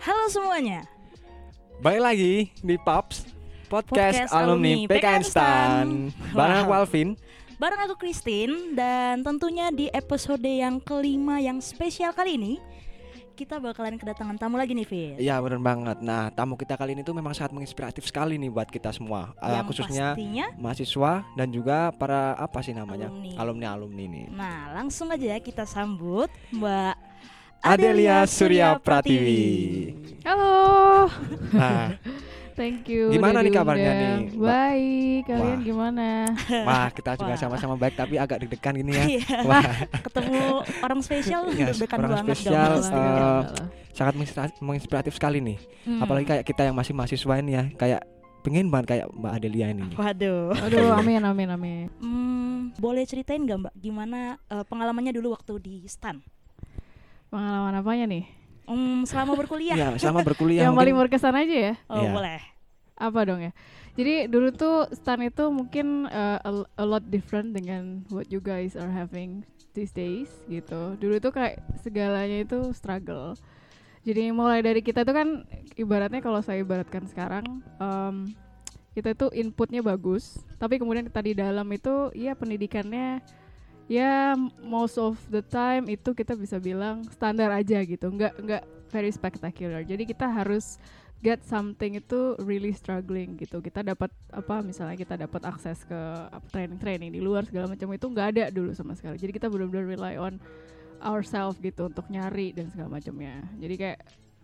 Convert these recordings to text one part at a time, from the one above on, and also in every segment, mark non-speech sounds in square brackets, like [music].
Halo semuanya. Balik lagi di Pops Podcast, Podcast Alumni Alumni PKN Stan Bareng aku. Alvin Bareng aku Christine dan tentunya di episode yang kelima yang spesial kali ini kita bakalan kedatangan tamu lagi nih, Fit. Iya bener banget Nah tamu kita kali ini tuh memang sangat menginspiratif sekali nih buat kita semua Eh, yang Khususnya pastinya mahasiswa dan juga para apa sih namanya Alumni. Alumni-alumni nih Nah, langsung aja ya kita sambut Mbak Adelia Surya Pratiwi Halo, Nah [laughs] thank you. Gimana nih kabarnya nih? Baik, kalian Wah. gimana? wah [laughs] kita juga sama-sama baik tapi agak deg-degan gini ya Iya, [laughs] Wah ketemu orang spesial Yes, deg-degan orang banget spesial, dong. lah. sangat menginspira- menginspiratif sekali nih Hmm. Apalagi kayak kita yang masih mahasiswa ini ya Kayak pengen banget kayak Mbak Adelia ini. Waduh. Aduh, amin amin amin. Hmm, boleh ceritain nggak Mbak gimana eh, pengalamannya dulu waktu di stan? Pengalaman apanya nih? Hmm, selama berkuliah. Iya, sama berkuliah Yang paling berkesan aja ya? Oh, Iya. boleh. Apa dong ya? Jadi dulu tuh stan itu mungkin uh, a, a lot different dengan what you guys are having these days gitu. Dulu tuh kayak segalanya itu struggle. Jadi mulai dari kita tuh kan ibaratnya kalau saya ibaratkan sekarang em, kita tuh inputnya bagus, tapi kemudian kita di dalam itu ya pendidikannya ya most of the time itu kita bisa bilang standar aja gitu, nggak nggak very spectacular. Jadi kita harus get something itu really struggling gitu. Kita dapat apa misalnya kita dapat akses ke training-training di luar segala macam itu nggak ada dulu sama sekali. Jadi kita benar-benar rely on ourselves gitu untuk nyari dan segala macamnya. Jadi kayak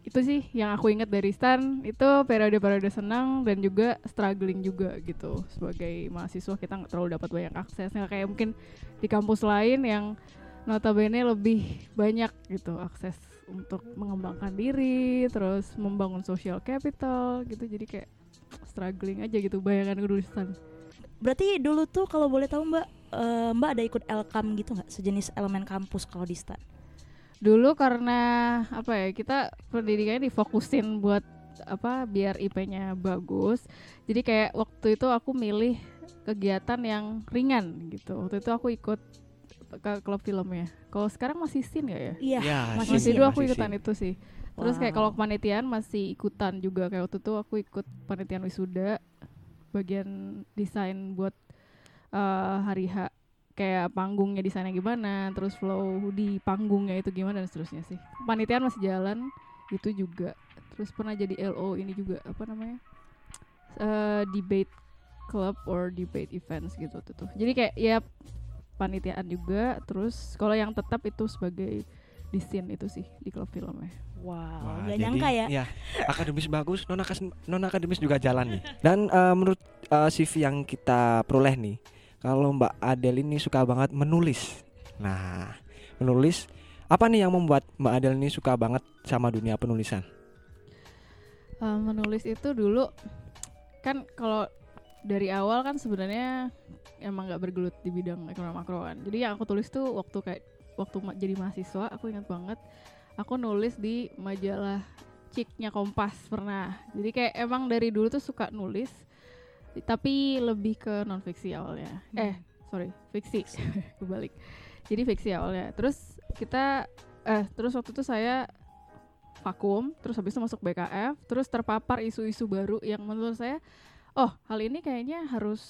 itu sih yang aku ingat dari Stan. Itu periode-periode senang dan juga struggling juga gitu. Sebagai mahasiswa kita nggak terlalu dapat banyak akses. Nggak kayak mungkin di kampus lain yang notabene lebih banyak gitu akses untuk mengembangkan diri terus membangun social capital gitu. Jadi kayak struggling aja gitu. Bayangan dulu Stan. Berarti dulu tuh kalau boleh tahu Mbak, eh, Mbak ada ikut Elkam gitu nggak? Sejenis elemen kampus kalau di stan? Dulu karena apa ya kita pendidikannya difokusin buat apa biar IP-nya bagus jadi kayak waktu itu aku milih kegiatan yang ringan gitu. Waktu itu aku ikut ke klub filmnya. Kalau sekarang masih sin gak ya? Iya. Ya, masih masih sin, dulu aku ikutan sin. itu sih. Terus kayak kalau kepanitiaan masih ikutan juga. Kayak waktu itu aku ikut panitiaan wisuda bagian desain buat eh, hari H kayak panggungnya desainnya gimana terus flow di panggungnya itu gimana dan seterusnya sih. Panitiaan masih jalan itu juga. Terus pernah jadi LO ini juga apa namanya Eh, debate club or debate events gitu tuh tuh jadi kayak ya panitiaan juga. Terus kalau yang tetap itu sebagai di scene itu sih di klub filmnya. Wow, Wah, nggak jadi, nyangka ya. iya, akademis bagus, non non akademis juga jalan nih. Dan eh, menurut eh, CV yang kita peroleh nih, kalau Mbak Adel ini suka banget menulis. Nah, menulis apa nih yang membuat Mbak Adel ini suka banget sama dunia penulisan? Eh, menulis itu dulu kan kalau dari awal kan sebenarnya emang nggak bergelut di bidang ekonomi makro kan jadi yang aku tulis tuh waktu kayak waktu ma- jadi mahasiswa aku ingat banget aku nulis di majalah Ciknya Kompas pernah jadi kayak emang dari dulu tuh suka nulis tapi lebih ke non fiksi awalnya. Eh. Sorry fiksi. [laughs] Kebalik. Jadi fiksi awalnya. Terus kita eh terus waktu itu saya vakum terus habis itu masuk BKF terus terpapar isu-isu baru yang menurut saya oh hal ini kayaknya harus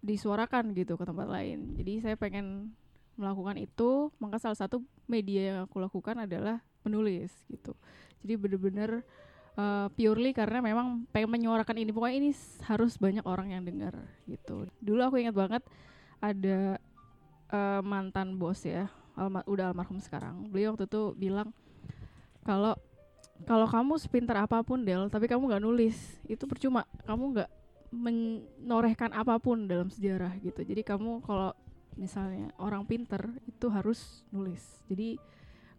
disuarakan gitu ke tempat lain. Jadi saya pengen melakukan itu. Maka salah satu media yang aku lakukan adalah menulis gitu. Jadi bener-bener uh, purely karena memang pengen menyuarakan ini. Pokoknya ini harus banyak orang yang dengar gitu. Dulu aku ingat banget ada uh, mantan bos ya alma- udah almarhum sekarang. Beliau waktu itu bilang kalau kalau kamu sepintar apa pun Del tapi kamu nggak nulis itu percuma. Kamu nggak menorehkan apa pun dalam sejarah gitu. Jadi kamu kalau misalnya orang pinter itu harus nulis. Jadi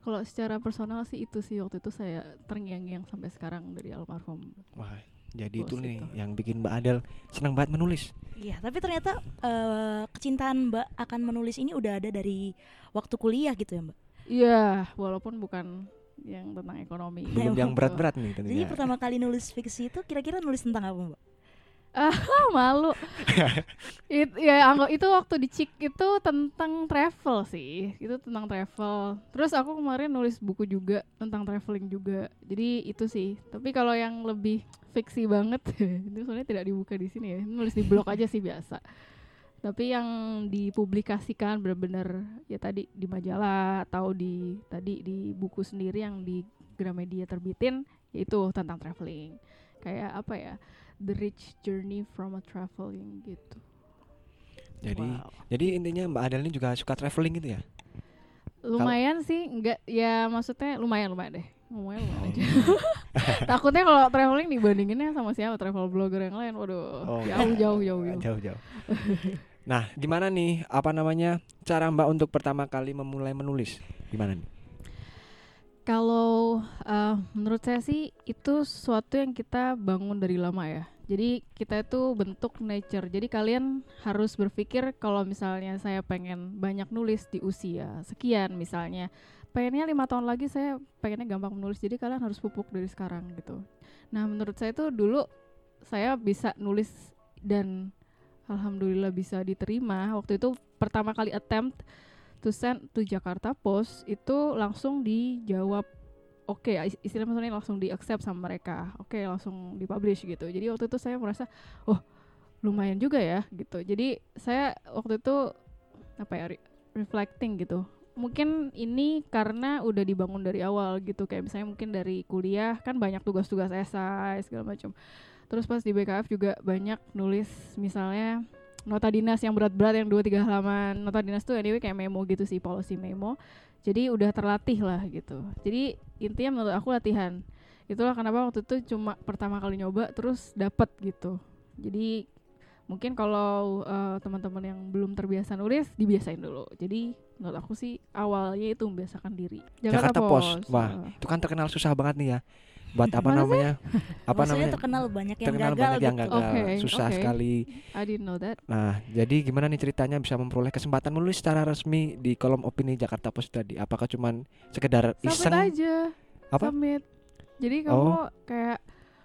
kalau secara personal sih itu sih waktu itu saya terngiang-ngiang sampai sekarang dari almarhum Wah, jadi Bos itu nih itu. yang bikin Mbak Adel senang banget menulis. Iya, tapi ternyata eh, kecintaan Mbak akan menulis ini udah ada dari waktu kuliah gitu ya Mbak. iya walaupun bukan yang tentang ekonomi Belum Emang yang berat-berat nih Jadi tentunya. pertama kali nulis fiksi itu kira-kira nulis tentang apa Mbak? Ah, [laughs] malu. It, ya anggo- itu waktu di Cik itu tentang travel sih. Itu tentang travel. Terus aku kemarin nulis buku juga tentang traveling juga. Jadi itu sih. Tapi kalau yang lebih fiksi banget [laughs] itu sebenarnya tidak dibuka di sini ya. Nulis di blog aja sih biasa. Tapi yang dipublikasikan benar-benar ya tadi di majalah atau di tadi di buku sendiri yang di Gramedia terbitin yaitu tentang traveling. Kayak apa ya? The Rich Journey from a Traveling gitu. Jadi Wow. jadi intinya Mbak Adel ini juga suka traveling gitu ya? lumayan sih enggak ya maksudnya lumayan lumayan deh lumayan lumayan Oh. aja [laughs] takutnya kalau traveling dibandinginnya sama siapa travel blogger yang lain waduh Oh. jauh jauh jauh jauh Jauh-jauh. nah, gimana nih apa namanya cara Mbak untuk pertama kali memulai menulis? Gimana nih? Kalau eh, menurut saya sih itu sesuatu yang kita bangun dari lama ya. Jadi kita itu bentuk nature. Jadi kalian harus berpikir kalau misalnya saya pengen banyak nulis di usia sekian misalnya, pengennya lima tahun lagi saya pengennya gampang menulis. Jadi kalian harus pupuk dari sekarang gitu. Nah menurut saya itu dulu saya bisa nulis dan alhamdulillah bisa diterima. Waktu itu pertama kali attempt to send to Jakarta Post itu langsung dijawab oke is- istilah maksudnya langsung di accept sama mereka. Oke langsung dipublish gitu. Jadi waktu itu saya merasa oh lumayan juga ya gitu. Jadi saya waktu itu apa ya re- reflecting gitu. Mungkin ini karena udah dibangun dari awal gitu. Kayak misalnya mungkin dari kuliah kan banyak tugas-tugas esai segala macam terus pas di BKF juga banyak nulis misalnya nota dinas yang berat-berat yang dua tiga halaman nota dinas tuh anyway kayak memo gitu sih policy memo. Jadi udah terlatih lah gitu. Jadi intinya menurut aku latihan. Itulah kenapa waktu itu cuma pertama kali nyoba terus dapet gitu. Jadi mungkin kalau eh, teman-teman yang belum terbiasa nulis dibiasain dulu. Jadi menurut aku sih awalnya itu membiasakan diri. Jakarta Post. Wah. Itu kan terkenal susah banget nih ya. Buat apa sih? namanya? Apa Maksudnya namanya? terkenal banyak yang Terkenal gagal banyak yang gitu. gagal. Oke, susah oke. sekali. I didn't know that Nah, jadi gimana nih ceritanya bisa memperoleh kesempatan menulis secara resmi di kolom opini Jakarta Post tadi? Apakah cuman sekedar submit iseng? aja Apa? submit jadi kamu Oh. kayak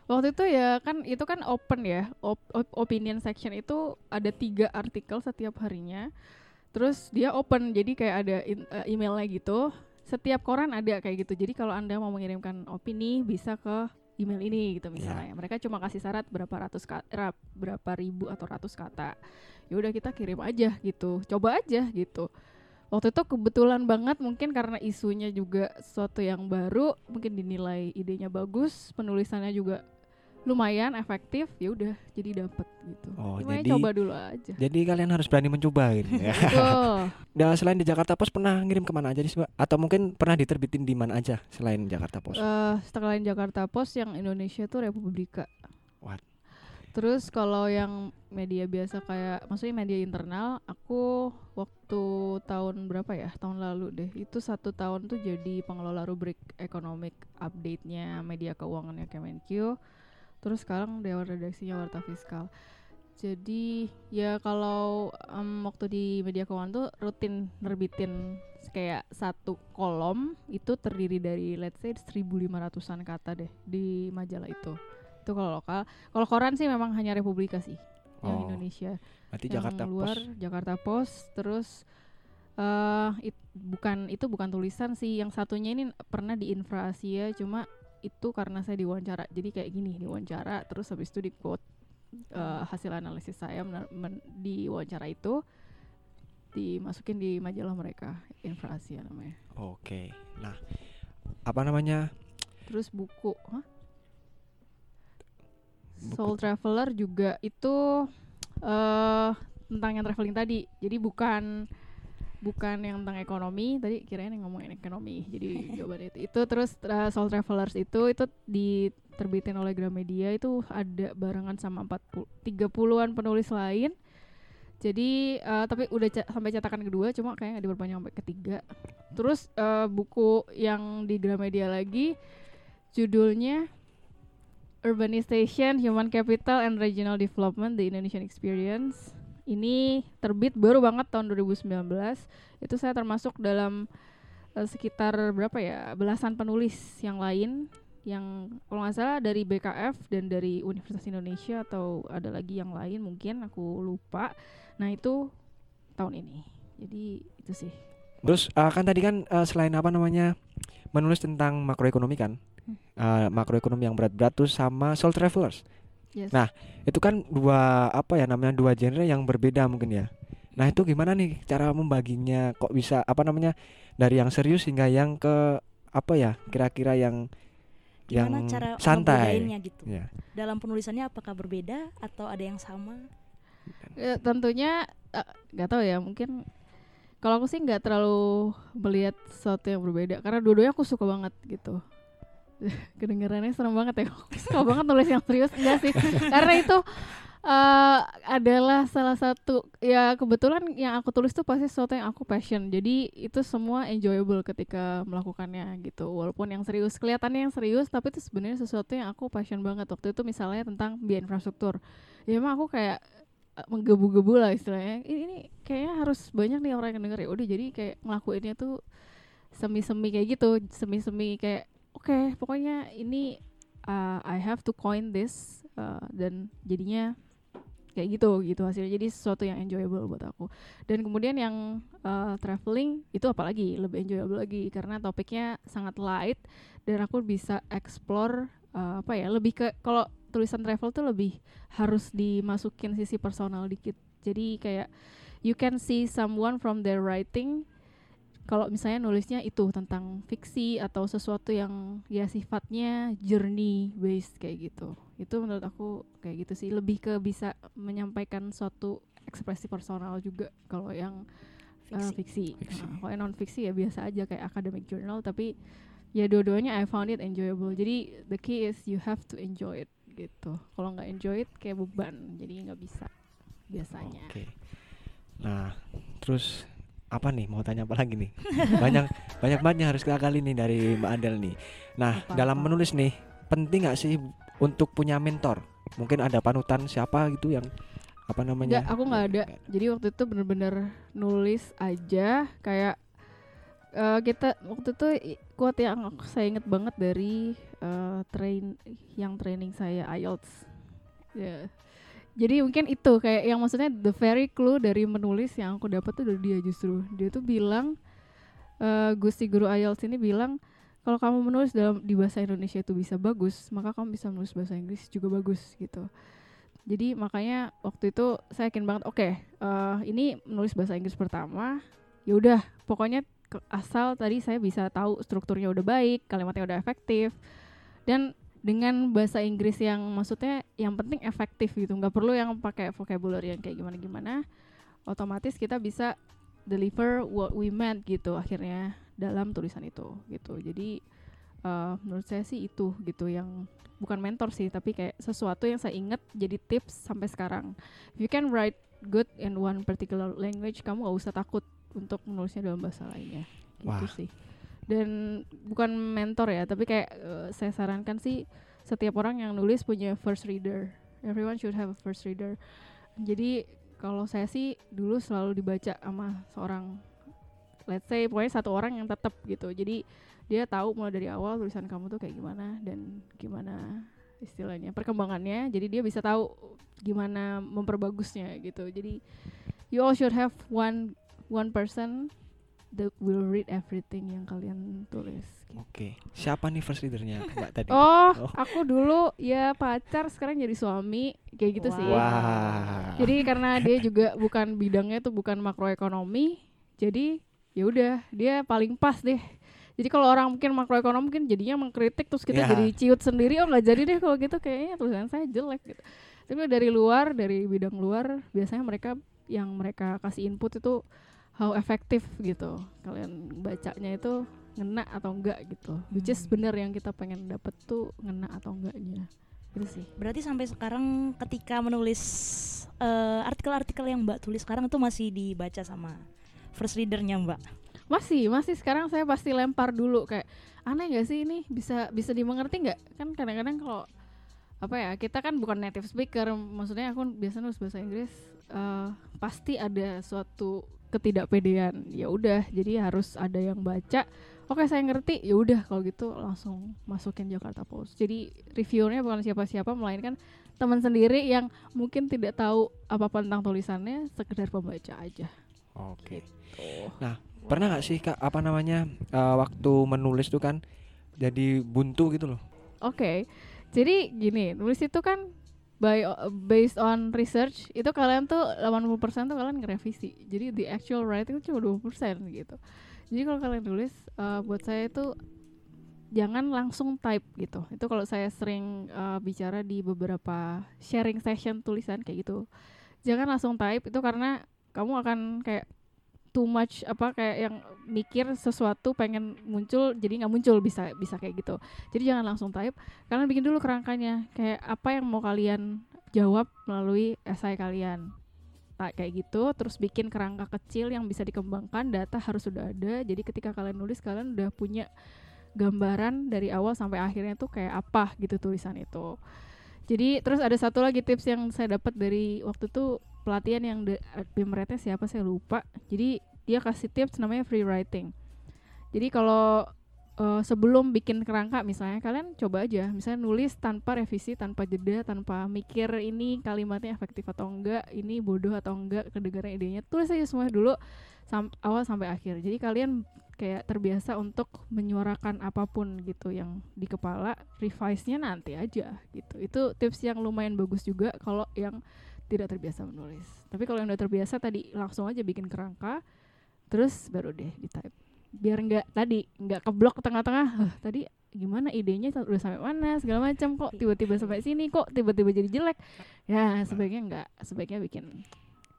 waktu itu ya kan itu kan open ya op- op- opinion section itu ada tiga artikel setiap harinya terus dia open jadi kayak ada in- eh, emailnya gitu setiap koran ada kayak gitu. Jadi kalau anda mau mengirimkan opini bisa ke email ini gitu misalnya. Mereka cuma kasih syarat berapa ratus kata berapa ribu atau ratus kata. Ya udah kita kirim aja gitu. Coba aja gitu. Waktu itu kebetulan banget mungkin karena isunya juga sesuatu yang baru mungkin dinilai idenya bagus penulisannya juga lumayan efektif ya udah jadi dapet gitu Oh, Lumayan jadi- coba dulu aja Jadi kalian harus berani mencoba gitu ya. [laughs] Nah, selain di Jakarta Post pernah ngirim ke mana aja sih, Mbak? Atau mungkin pernah diterbitin di mana aja selain Jakarta Post? Eh, selain Jakarta Post yang Indonesia tuh Republika. What? Terus kalau yang media biasa kayak maksudnya media internal, aku waktu tahun berapa ya? Tahun lalu deh. Itu satu tahun tuh jadi pengelola rubrik economic update-nya media keuangannya Kemenkyu. Terus sekarang dewan redaksinya Warta Fiskal. Jadi ya kalau em, waktu di media keuangan tuh rutin nerbitin kayak satu kolom itu terdiri dari let's say 1500-an kata deh di majalah itu. Itu kalau lokal. Kalau koran sih memang hanya Republika sih yang Oh, Indonesia. Berarti yang Jakarta luar Post. Jakarta Post terus eh it- bukan itu bukan tulisan sih. Yang satunya ini pernah di Infra Asia cuma itu karena saya diwawancara. Jadi kayak gini, diwawancara terus habis itu di quote eh, hasil analisis saya men- men- di wawancara itu dimasukin di majalah mereka Infra Asia namanya. Oke. Nah, apa namanya? Terus buku, hah? Buku. Soul Traveler juga itu eh tentang yang traveling tadi. Jadi bukan bukan yang tentang ekonomi tadi kirain yang ngomongin ekonomi. Jadi jawaban itu. Itu terus eh, Soul Travelers itu itu diterbitin oleh Gramedia itu ada barengan sama 40 30-an penulis lain. Jadi eh, tapi udah ca- sampai cetakan kedua cuma kayaknya nggak diperpanjang sampai ketiga. Terus eh, buku yang di Gramedia lagi judulnya Urbanization, Human Capital and Regional Development: The Indonesian Experience. Ini terbit baru banget tahun 2019. Itu saya termasuk dalam eh, sekitar berapa ya belasan penulis yang lain yang kalau nggak salah dari BKF dan dari Universitas Indonesia atau ada lagi yang lain mungkin aku lupa. Nah itu tahun ini. Jadi itu sih. Terus uh, kan tadi kan uh, selain apa namanya menulis tentang makroekonomi kan, uh, makroekonomi yang berat-berat tuh sama soul travelers. Yes. Nah, Itu kan dua apa ya namanya dua genre yang berbeda mungkin ya. Nah itu gimana nih cara membaginya? Kok bisa apa namanya dari yang serius hingga yang ke apa ya kira-kira yang Gimana yang cara santai? gitu? Ya. Dalam penulisannya apakah berbeda atau ada yang sama? Ya, tentunya eh, nggak tahu ya mungkin kalau aku sih nggak terlalu melihat sesuatu yang berbeda karena dua-duanya aku suka banget gitu [laughs] kedengarannya serem banget ya. [laughs] Suka banget nulis yang serius. Enggak sih. Karena itu eh, adalah salah satu ya kebetulan yang aku tulis tuh pasti sesuatu yang aku passion. Jadi itu semua enjoyable ketika melakukannya gitu. Walaupun yang serius kelihatannya yang serius tapi itu sebenarnya sesuatu yang aku passion banget. Waktu itu misalnya tentang biaya infrastruktur. Ya emang aku kayak eh, menggebu-gebu lah istilahnya. Ini, ini kayaknya harus banyak nih orang yang denger ya. Udah jadi kayak ngelakuinnya tuh semi-semi kayak gitu. Semi-semi kayak oke pokoknya ini uh, I have to coin this uh, dan jadinya kayak gitu gitu hasilnya. Jadi sesuatu yang enjoyable buat aku. Dan kemudian yang uh, traveling itu apalagi lebih enjoyable lagi karena topiknya sangat light dan aku bisa explore uh, apa ya lebih ke kalau tulisan travel tuh lebih harus dimasukin sisi personal dikit. Jadi kayak you can see someone from their writing kalau misalnya nulisnya itu tentang fiksi atau sesuatu yang ya sifatnya journey based kayak gitu. Itu menurut aku kayak gitu sih. Lebih ke bisa menyampaikan suatu ekspresi personal juga kalau yang uh, Fiksi. fiksi, Fiksi. Nah, kalau yang non fiksi ya biasa aja kayak academic journal tapi ya dua-duanya I found it enjoyable. Jadi the key is you have to enjoy it gitu. Kalau nggak enjoy it kayak beban. Jadi nggak bisa biasanya. Oke. Nah, terus apa nih mau tanya apa lagi nih? banyak [laughs] banyak banget yang harus kita kali nih dari Mbak Adel nih. Nah, Apa-apa. dalam menulis nih penting nggak sih untuk punya mentor? Mungkin ada panutan siapa gitu yang apa namanya? Nggak, aku nggak ada. Jadi waktu itu bener-bener nulis aja kayak eh, kita waktu itu quote yang saya inget banget dari eh, train yang training saya IELTS. Ya. Jadi mungkin itu kayak yang maksudnya the very clue dari menulis yang aku dapat tuh dari dia justru. Dia tuh bilang eh, Gusti Guru IELTS ini bilang kalau kamu menulis dalam di bahasa Indonesia itu bisa bagus, maka kamu bisa menulis bahasa Inggris juga bagus gitu. Jadi makanya waktu itu saya yakin banget, oke, eh, ini menulis bahasa Inggris pertama, ya udah, pokoknya asal tadi saya bisa tahu strukturnya udah baik, kalimatnya udah efektif, dan dengan bahasa Inggris yang maksudnya yang penting efektif gitu, nggak perlu yang pakai vocabulary yang kayak gimana-gimana, otomatis kita bisa deliver what we meant gitu akhirnya dalam tulisan itu gitu. Jadi eh, menurut saya sih itu gitu yang bukan mentor sih tapi kayak sesuatu yang saya ingat jadi tips sampai sekarang. If you can write good in one particular language kamu gak usah takut untuk menulisnya dalam bahasa lainnya. Gitu Wah. sih dan bukan mentor ya tapi kayak eh, saya sarankan sih setiap orang yang nulis punya first reader. Everyone should have a first reader. Jadi kalau saya sih dulu selalu dibaca sama seorang let's say pokoknya satu orang yang tetap gitu. Jadi dia tahu mulai dari awal tulisan kamu tuh kayak gimana dan gimana istilahnya perkembangannya. Jadi dia bisa tahu gimana memperbagusnya gitu. Jadi you all should have one one person that will read everything yang kalian tulis gitu. Oke. Siapa nih first readernya Mbak [laughs] tadi? oh Oh. aku dulu ya pacar sekarang jadi suami kayak gitu sih Wah. jadi karena dia juga bukan bidangnya tuh bukan makroekonomi jadi ya udah dia paling pas deh jadi kalau orang mungkin makroekonomi mungkin jadinya mengkritik terus kita Ya. jadi ciut sendiri oh nggak jadi deh kalau gitu kayaknya tulisan saya jelek gitu tapi dari luar dari bidang luar biasanya mereka yang mereka kasih input itu how efektif gitu. Kalian bacanya itu ngena atau enggak gitu. Which is Hmm. bener yang kita pengen dapet tuh ngena atau enggaknya. Itu sih. Berarti sampai sekarang ketika menulis eh, artikel-artikel yang Mbak tulis sekarang itu masih dibaca sama first readernya Mbak. Masih, masih. Sekarang saya pasti lempar dulu kayak aneh gak sih ini? Bisa bisa dimengerti nggak? Kan kadang-kadang kalau apa ya kita kan bukan native speaker, maksudnya aku biasa nulis bahasa Inggris eh, pasti ada suatu ketidakpedean. Ya udah, jadi harus ada yang baca. oke saya ngerti ya udah kalau gitu langsung masukin Jakarta Post jadi reviewernya bukan siapa-siapa melainkan teman sendiri yang mungkin tidak tahu apa-apa tentang tulisannya sekedar pembaca aja Oke. tuh Nah, Pernah nggak sih kak apa namanya eh, waktu menulis tuh kan jadi buntu gitu loh? Oke, jadi gini, nulis itu kan by based on research itu kalian tuh 80% tuh kalian ngerevisi. Jadi the actual writing itu cuma 20% gitu. Jadi kalau kalian tulis eh, buat saya itu jangan langsung type gitu. Itu kalau saya sering eh, bicara di beberapa sharing session tulisan kayak gitu. Jangan langsung type itu karena kamu akan kayak too much apa kayak yang mikir sesuatu pengen muncul jadi nggak muncul bisa bisa kayak gitu. Jadi jangan langsung type kalian bikin dulu kerangkanya. Kayak apa yang mau kalian jawab melalui esai kalian. Tak kayak gitu terus bikin kerangka kecil yang bisa dikembangkan data harus sudah ada. Jadi ketika kalian nulis kalian udah punya gambaran dari awal sampai akhirnya tuh kayak apa gitu tulisan itu. Jadi terus ada satu lagi tips yang saya dapat dari waktu itu pelatihan yang pemerintah siapa saya lupa. Jadi dia kasih tips namanya free writing. Jadi kalau eh, sebelum bikin kerangka misalnya kalian coba aja. Misalnya nulis tanpa revisi tanpa jeda tanpa mikir ini kalimatnya efektif atau enggak ini bodoh atau enggak kedengaran idenya tulis aja semua dulu sam- awal sampai akhir. Jadi kalian kayak terbiasa untuk menyuarakan apa pun gitu yang di kepala revise-nya nanti aja gitu. Itu tips yang lumayan bagus juga. Kalau yang tidak terbiasa menulis. Tapi kalau yang udah terbiasa tadi langsung aja bikin kerangka terus baru deh di type biar nggak tadi nggak keblok tengah-tengah. "Hah, tadi gimana idenya? Udah sampai mana? Segala macam kok. Tiba-tiba sampai sini kok tiba-tiba jadi jelek. Ya sebaiknya nggak sebaiknya bikin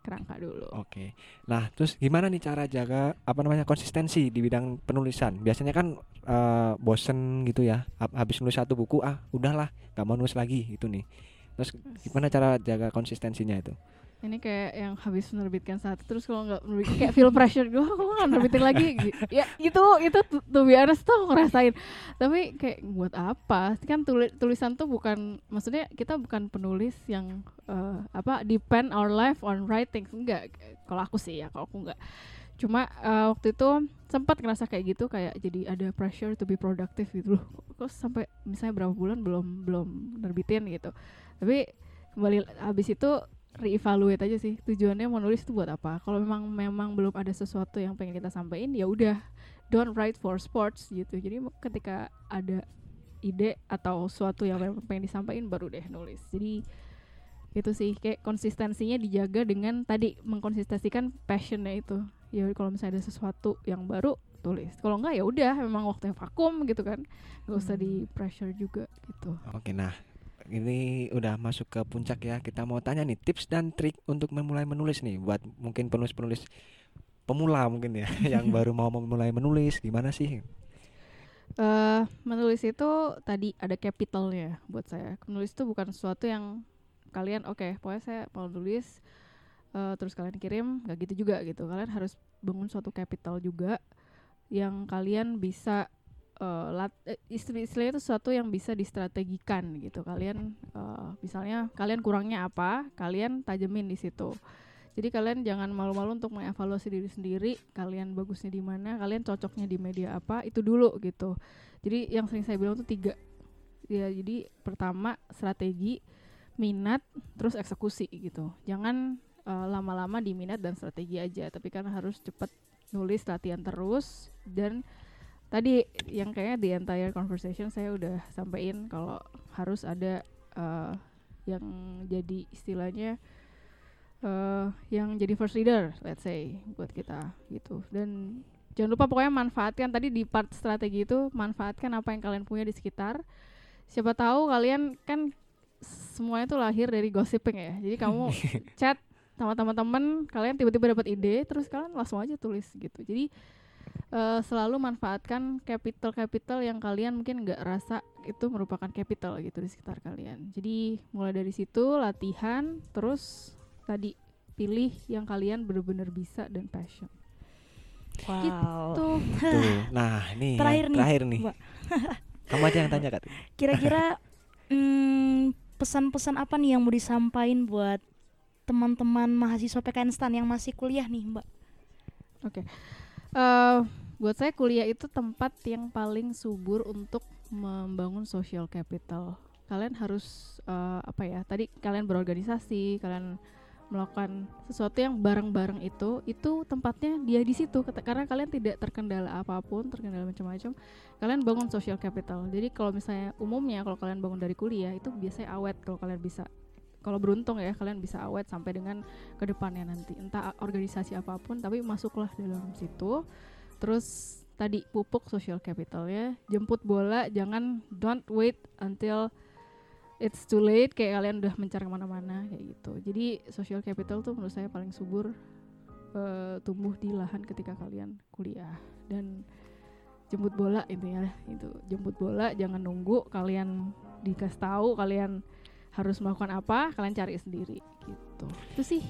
kerangka dulu. Oke. Nah, terus gimana nih cara jaga apa namanya konsistensi di bidang penulisan? Biasanya kan eh, bosen gitu ya. Hab- Habis nulis satu buku, ah udahlah, nggak mau nulis lagi gitu nih. Terus gimana cara jaga konsistensinya itu? ini kayak yang habis menerbitkan satu terus kalau nggak menerbitkan kayak feel pressure gue kok nggak nerbitin lagi. Gi- ya itu itu tuh honest tuh aku ngerasain. Tapi kayak buat apa? Kan tuli- tulisan tuh bukan maksudnya kita bukan penulis yang eh, apa depend our life on writing. Enggak kalau aku sih ya kalau aku enggak cuma eh, waktu itu sempat ngerasa kayak gitu kayak jadi ada pressure to be productive gitu loh. Kok sampai misalnya berapa bulan belum belum nerbitin gitu. Tapi kembali habis itu reevaluate aja sih tujuannya mau nulis itu buat apa. Kalau memang memang belum ada sesuatu yang pengen kita sampaikan ya udah don't write for sports gitu. Jadi ketika ada ide atau suatu yang pengen disampaikan baru deh nulis. Jadi itu sih kayak konsistensinya dijaga dengan tadi mengkonsistensikan passionnya itu ya kalau misalnya ada sesuatu yang baru tulis kalau enggak ya udah memang waktu yang vakum gitu kan nggak usah Hmm. di pressure juga gitu Oke, nah ini udah masuk ke puncak ya. Kita mau tanya nih tips dan trik untuk memulai menulis nih buat mungkin penulis-penulis pemula mungkin ya [laughs] yang baru mau memulai menulis gimana sih? eh menulis itu tadi ada capitalnya buat saya. Menulis itu bukan sesuatu yang kalian oke, pokoknya saya mau nulis eh, terus kalian kirim, nggak gitu juga gitu. Kalian harus bangun suatu capital juga yang kalian bisa eh, lat eh, istilah istilahnya itu sesuatu yang bisa distrategikan gitu. Kalian eh, misalnya kalian kurangnya apa, kalian tajemin di situ. Jadi kalian jangan malu-malu untuk mengevaluasi diri sendiri, kalian bagusnya di mana, kalian cocoknya di media apa, itu dulu gitu. Jadi yang sering saya bilang tuh tiga. Ya, jadi pertama strategi, minat, terus eksekusi gitu. Jangan eh, lama-lama di minat dan strategi aja, tapi kan harus cepat nulis, latihan terus dan tadi yang kayaknya the entire conversation saya udah sampaikan kalau harus ada eh, yang jadi istilahnya eh yang jadi first reader, let's say buat kita gitu. Dan jangan lupa pokoknya manfaatkan tadi di part strategi itu manfaatkan apa yang kalian punya di sekitar. Siapa tahu kalian kan semuanya tuh lahir dari gossiping ya. Jadi kamu [laughs] chat sama teman-teman, kalian tiba-tiba dapat ide, terus kalian langsung aja tulis gitu. Jadi eh, selalu manfaatkan capital-capital yang kalian mungkin nggak rasa itu merupakan capital gitu di sekitar kalian. Jadi mulai dari situ latihan, terus tadi pilih yang kalian benar-benar bisa dan passion. Wow. Tuh Tuh. Nah, ini Terakhir nih, terakhir nih. [laughs] Kamu aja yang tanya, Kak. Kira-kira mm, pesan-pesan apa nih yang mau disampaikan buat teman-teman mahasiswa PKN STAN yang masih kuliah nih, Mbak? eh buat saya kuliah itu tempat yang paling subur untuk membangun social capital. Kalian harus uh, apa ya? Tadi kalian berorganisasi, kalian melakukan sesuatu yang bareng-bareng itu, itu tempatnya dia di situ karena kalian tidak terkendala apa pun, terkendala macam-macam. Kalian bangun social capital. Jadi kalau misalnya umumnya kalau kalian bangun dari kuliah itu biasanya awet kalau kalian bisa kalau beruntung ya kalian bisa awet sampai dengan ke depannya nanti. Entah organisasi apa pun tapi masuklah dalam situ. Terus tadi pupuk social capital ya. Jemput bola jangan don't wait until it's too late. Kayak kalian udah mencari ke mana-mana kayak gitu. Jadi social capital tuh menurut saya paling subur uh, tumbuh di lahan ketika kalian kuliah. Dan jemput bola intinya itu jemput bola jangan nunggu kalian dikasih tahu kalian harus melakukan apa kalian cari sendiri gitu itu sih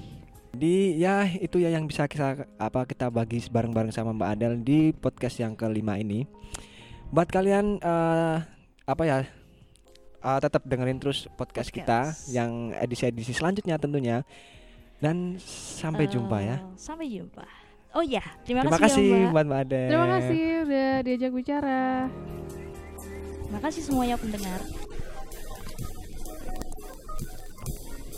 di ya itu ya yang bisa kita apa kita bagi bareng-bareng sama Mbak Adel di podcast yang kelima ini. Buat kalian uh, apa ya uh, tetap dengerin terus podcast, podcast. kita yang edisi-edisi selanjutnya tentunya. Dan sampai uh, jumpa ya. Sampai jumpa. Oh ya, terima, terima kasih, kasih ya, Mbak. Mbak Adel. Terima kasih udah diajak bicara. Terima kasih semuanya pendengar.